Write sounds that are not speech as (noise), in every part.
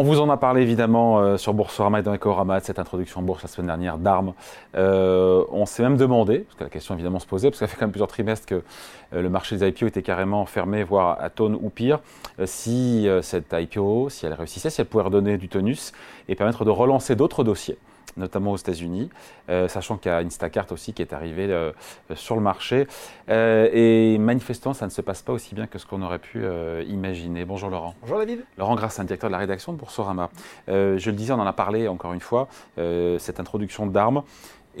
On vous en a parlé évidemment euh, sur Boursorama et dans Ecorama de cette introduction en bourse la semaine dernière d'armes. Euh, on s'est même demandé, parce que la question évidemment se posait, parce ça fait quand même plusieurs trimestres que euh, le marché des IPO était carrément fermé, voire à tonne ou pire, si cette IPO, si elle réussissait, si elle pouvait redonner du tonus et permettre de relancer d'autres dossiers notamment aux États-Unis, euh, sachant qu'il y a Instacart aussi qui est arrivé euh, sur le marché. Euh, et manifestement, ça ne se passe pas aussi bien que ce qu'on aurait pu imaginer. Bonjour Laurent. Bonjour David. Laurent Grassin, directeur de la rédaction de Boursorama. je le disais, on en a parlé encore une fois, cette introduction d'armes.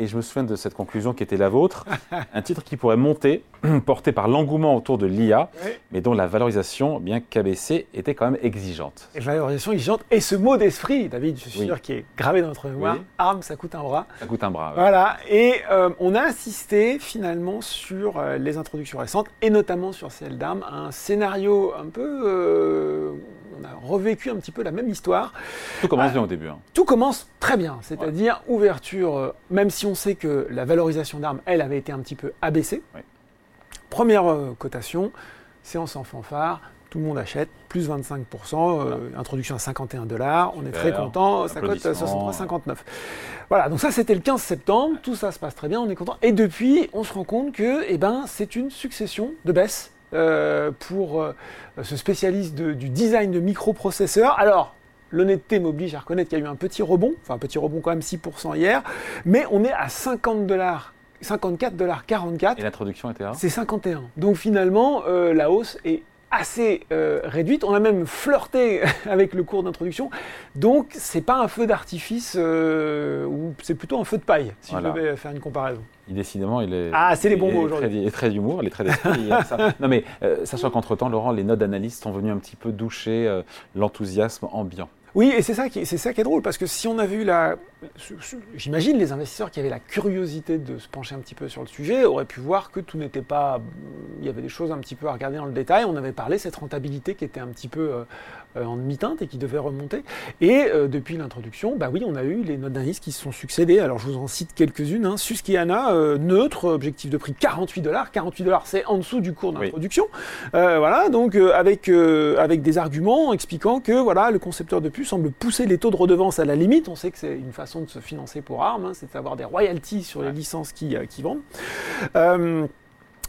Et je me souviens de cette conclusion qui était la vôtre, (laughs) un titre qui pourrait monter, (clears throat) porté par l'engouement autour de l'IA, mais dont la valorisation, bien qu'abaissée, était quand même exigeante. Et valorisation exigeante, et ce mot d'esprit, David, je suis sûr, qui est gravé dans notre mémoire, arme, ça coûte un bras. Ça coûte un bras. Voilà, et euh, on a assisté finalement sur euh, les introductions récentes, et notamment sur celle d'armes, un scénario un peu... Euh, on a revécu un petit peu la même histoire. Tout commence bien au début. Hein. Tout commence très bien, c'est-à-dire ouverture, même si on sait que la valorisation d'armes, elle, avait été un petit peu abaissée. Première euh, cotation, séance en fanfare, tout le monde achète, plus 25%, euh, introduction à 51 dollars, on est très content, ça cote à 63,59. Voilà, donc ça c'était le 15 septembre, tout ça se passe très bien, on est content. Et depuis, on se rend compte que eh ben, c'est une succession de baisses euh, pour ce spécialiste du design de microprocesseurs. Alors, L'honnêteté m'oblige à reconnaître qu'il y a eu un petit rebond, enfin un petit rebond quand même 6% hier, mais on est à 50 dollars 54 dollars 44. Et l'introduction était à C'est 51. Donc finalement, euh, la hausse est assez euh, réduite. On a même flirté (laughs) avec le cours d'introduction. Donc c'est pas un feu d'artifice, euh, ou c'est plutôt un feu de paille, si je devais faire une comparaison. Il, décidément, il est. Ah, c'est les bons mots aujourd'hui. Il est très d'humour, il est très d'esprit. (laughs) non mais sachant qu'entre-temps, Laurent, les notes d'analyste sont venus un petit peu doucher l'enthousiasme ambiant. Oui, et c'est ça, qui, c'est ça qui est drôle, parce que si on avait eu la... J'imagine les investisseurs qui avaient la curiosité de se pencher un petit peu sur le sujet auraient pu voir que tout n'était pas... Il y avait des choses un petit peu à regarder dans le détail. On avait parlé de cette rentabilité qui était un petit peu euh, euh, en demi-teinte et qui devait remonter. Et euh, depuis l'introduction, bah oui, on a eu les notes d'indice qui se sont succédées. Alors je vous en cite quelques-unes. Hein. Susquehanna, neutre, objectif de prix 48 dollars. 48 dollars, c'est en dessous du cours d'introduction. voilà, donc avec, avec des arguments expliquant que voilà, le concepteur de semble pousser les taux de redevance à la limite. On sait que c'est une façon de se financer pour ARM, hein, c'est d'avoir des royalties sur les licences qui, qui vendent.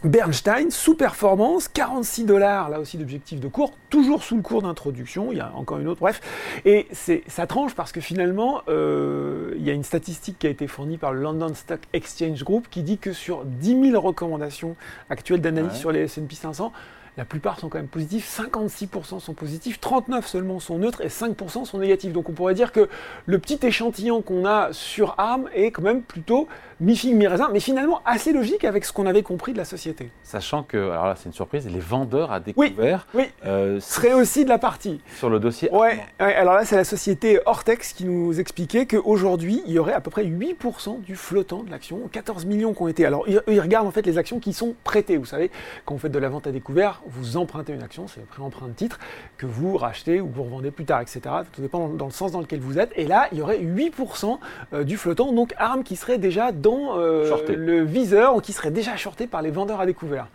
Bernstein, sous-performance, 46 dollars, là aussi d'objectif de cours, toujours sous le cours d'introduction, il y a encore une autre, bref. Et ça tranche parce que finalement, euh, il y a une statistique qui a été fournie par le London Stock Exchange Group qui dit que sur 10 000 recommandations actuelles d'analyse sur les S&P 500, la plupart sont quand même positifs, 56% sont positifs, 39 seulement sont neutres et 5% sont négatifs. Donc on pourrait dire que le petit échantillon qu'on a sur ARM est quand même plutôt mi-figue, mi-raisin, mais finalement assez logique avec ce qu'on avait compris de la société. Sachant que, alors là c'est une surprise, les vendeurs à découvert oui, oui. Euh, seraient aussi de la partie. Sur le dossier Ouais, alors là c'est la société Ortex qui nous expliquait qu'aujourd'hui il y aurait à peu près 8% du flottant de l'action, 14 millions qui ont été. Alors ils regardent en fait les actions qui sont prêtées, vous savez, quand vous faites de la vente à découvert, vous empruntez une action, c'est pré-emprunt de titre, que vous rachetez ou vous revendez plus tard, etc. Tout dépend dans, le sens dans lequel vous êtes. Et là il y aurait 8% euh, du flottant, donc ARM qui serait déjà dans euh, le viseur ou qui serait déjà shorté par les vendeurs à découvert.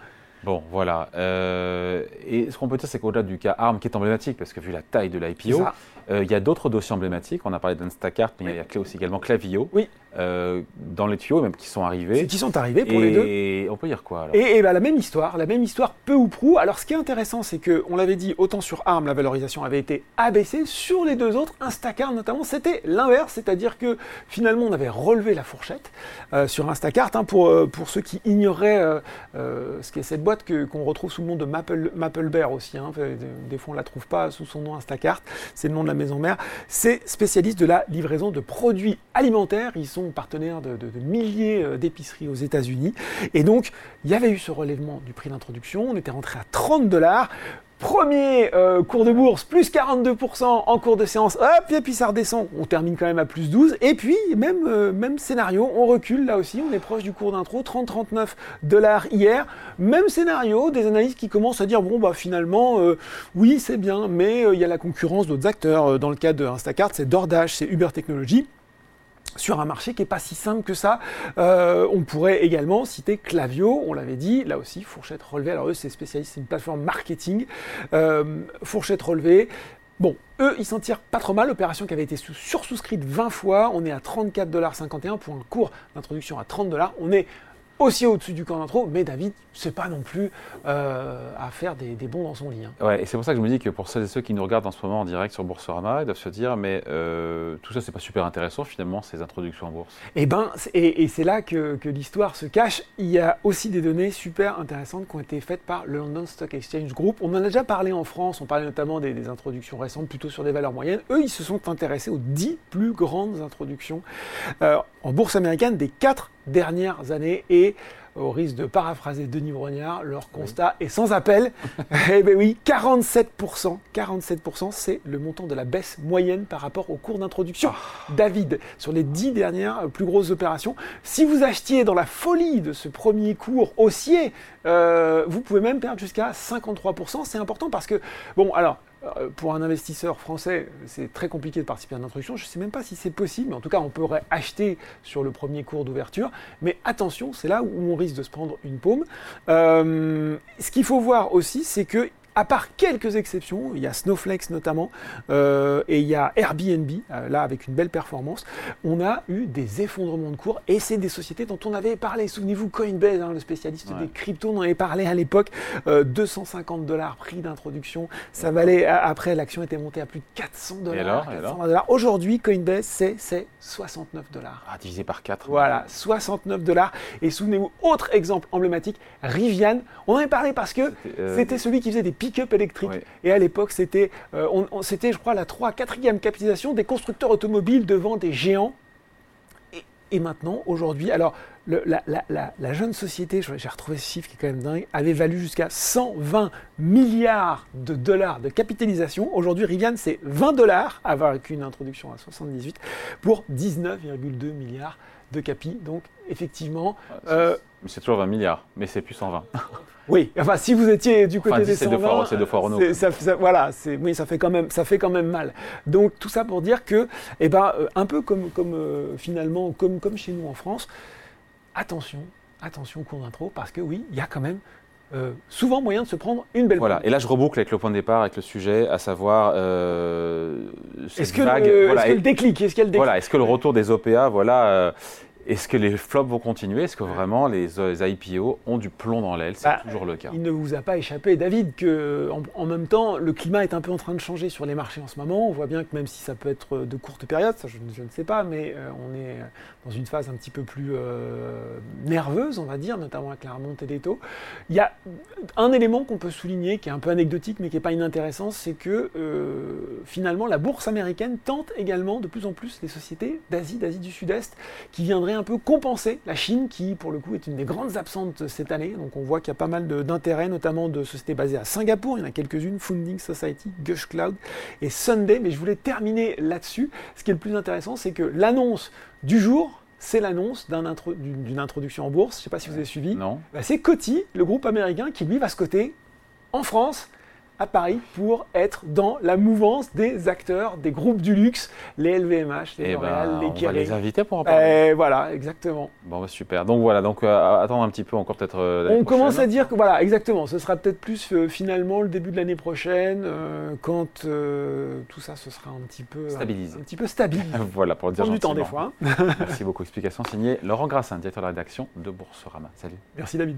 Bon, voilà. Euh, et ce qu'on peut dire, c'est qu'au-delà du cas ARM, qui est emblématique, parce que vu la taille de l'IPO, euh, il y a d'autres dossiers emblématiques. On a parlé d'Instacart, mais il y a aussi également Clavio. Oui. Euh, dans les tuyaux, même qui sont arrivés. Qui sont arrivés pour les deux. Et on peut dire quoi alors? Et, bah, la même histoire, la même histoire peu ou prou. Alors ce qui est intéressant, c'est que on l'avait dit, autant sur ARM, la valorisation avait été abaissée. Sur les deux autres, Instacart notamment, c'était l'inverse, c'est-à-dire que finalement on avait relevé la fourchette euh, sur Instacart. Hein, pour, pour ceux qui ignoraient ce qu'est cette boîte qu'on retrouve sous le nom de Maple, Maple Bear aussi. Hein. Des fois on la trouve pas sous son nom Instacart, c'est le nom de la maison mère, c'est spécialiste de la livraison de produits alimentaires. Ils sont partenaires de, milliers euh, d'épiceries aux États-Unis. Et donc, il y avait eu ce relèvement du prix d'introduction. On était rentré à 30 dollars. Premier euh, cours de bourse, plus 42% en cours de séance, hop, et puis ça redescend. On termine quand même à plus 12. Et puis, même, euh, même scénario, on recule là aussi, on est proche du cours d'intro, 30-39 dollars hier. Même scénario, des analystes qui commencent à dire, bon, bah finalement, euh, oui, c'est bien, mais il y a la concurrence d'autres acteurs. Dans le cas de Instacart, c'est DoorDash, c'est Uber Technologies sur un marché qui n'est pas si simple que ça. Euh, on pourrait également citer Clavio, on l'avait dit, là aussi, fourchette relevée. Alors eux, c'est spécialiste, c'est une plateforme marketing. Euh, fourchette relevée, Bon, eux, ils s'en tirent pas trop mal. L'opération qui avait été sursouscrite 20 fois, on est à 34,51$ pour un cours d'introduction à 30$. On est aussi au-dessus du camp d'intro, mais David, c'est pas non plus euh, à faire des, bons dans son lit. Hein. Ouais, et c'est pour ça que je me dis que pour celles et ceux qui nous regardent en ce moment en direct sur Boursorama, ils doivent se dire, mais euh, tout ça, c'est pas super intéressant finalement, ces introductions en bourse. Eh ben, et, c'est là que, l'histoire se cache. Il y a aussi des données super intéressantes qui ont été faites par le London Stock Exchange Group. On en a déjà parlé en France, on parlait notamment des, des introductions récentes, plutôt sur des valeurs moyennes. Eux, ils se sont intéressés aux 10 plus grandes introductions euh, en bourse américaine des 4 dernières années et au risque de paraphraser Denis Brognard, leur constat est sans appel. (laughs) eh bien oui, 47%, 47%, c'est le montant de la baisse moyenne par rapport au cours d'introduction. Ah. David, sur les 10 dernières plus grosses opérations, si vous achetiez dans la folie de ce premier cours haussier, euh, vous pouvez même perdre jusqu'à 53%. C'est important parce que, bon, alors, euh, pour un investisseur français, c'est très compliqué de participer à une introduction. Je ne sais même pas si c'est possible, mais en tout cas, on pourrait acheter sur le premier cours d'ouverture. Mais attention, c'est là où on risque de se prendre une paume. Euh, ce qu'il faut voir aussi, c'est que à part quelques exceptions, il y a Snowflakes notamment, euh, et il y a Airbnb, euh, là avec une belle performance, on a eu des effondrements de cours, et c'est des sociétés dont on avait parlé. Souvenez-vous, Coinbase, hein, le spécialiste des cryptos, on en avait parlé à l'époque, 250 euh, dollars prix d'introduction, ça valait, après l'action était montée à plus de 400 dollars. Aujourd'hui, Coinbase, c'est 69 dollars. Ah, divisé par 4. Voilà, 69 dollars. Et souvenez-vous, autre exemple emblématique, Rivian, on en avait parlé parce que c'était celui qui faisait des pick-up électrique. Et à l'époque, c'était, euh, c'était, je crois, la 3 4e capitalisation des constructeurs automobiles devant des géants. Et, maintenant, aujourd'hui, alors, la, jeune société, j'ai retrouvé ce chiffre qui est quand même dingue, avait valu jusqu'à 120 milliards de dollars de capitalisation. Aujourd'hui, Rivian, c'est 20 dollars, avec une introduction à 78, pour 19,2 milliards de capi. Donc, effectivement. Euh, c'est toujours 20 milliards, mais c'est plus 120. (laughs) oui, enfin, si vous étiez du côté des 120, c'est deux fois Renault. Ça, voilà, oui, ça fait quand même, ça fait quand même mal. Donc tout ça pour dire que, eh ben, euh, un peu comme, comme euh, finalement, comme, comme chez nous en France, attention, attention cours d'intro, parce que oui, il y a quand même souvent moyen de se prendre une belle Voilà, et là je reboucle avec le point de départ, avec le sujet, à savoir. est-ce que, le déclic Est-ce qu'il Voilà, est-ce que le retour des OPA, voilà, est-ce que les flops vont continuer? Est-ce que vraiment les, IPO ont du plomb dans l'aile? C'est bah, toujours le cas. Il ne vous a pas échappé, David, que en, même temps, le climat est un peu en train de changer sur les marchés en ce moment. On voit bien que même si ça peut être de courte période, ça je, ne sais pas, mais euh, on est dans une phase un petit peu plus euh, nerveuse, on va dire, notamment avec la remontée des taux. Il y a un élément qu'on peut souligner qui est un peu anecdotique, mais qui n'est pas inintéressant, c'est que euh, finalement la bourse américaine tente également de plus en plus les sociétés d'Asie, d'Asie du Sud-Est, qui viendraient un peu compenser la Chine, qui pour le coup est une des grandes absentes cette année. Donc on voit qu'il y a pas mal d'intérêts, notamment de sociétés basées à Singapour. Il y en a quelques-unes, Funding Society, Gush Cloud et Sunday. Mais je voulais terminer là-dessus. Ce qui est le plus intéressant, c'est que l'annonce du jour, c'est l'annonce d'une introduction en bourse. Je ne sais pas si vous avez suivi. Non. Bah, c'est Coty, le groupe américain, qui lui va se coter en France à Paris pour être dans la mouvance des acteurs des groupes du luxe, les LVMH, les eh L'Oréal, ben, les Kering. On va les inviter pour en parler. Et voilà, exactement. Bon, bah, super. Donc voilà, donc euh, attendre un petit peu encore peut-être. Euh, on commence à dire que voilà, exactement. Ce sera peut-être plus euh, finalement le début de l'année prochaine, quand tout ça se sera un petit peu stabilisé. Un, petit peu stabilisé. (laughs) voilà pour le dire. du temps des fois. Merci beaucoup. Explication signée Laurent Grassin, directeur de la rédaction de Boursorama. Salut. Merci David.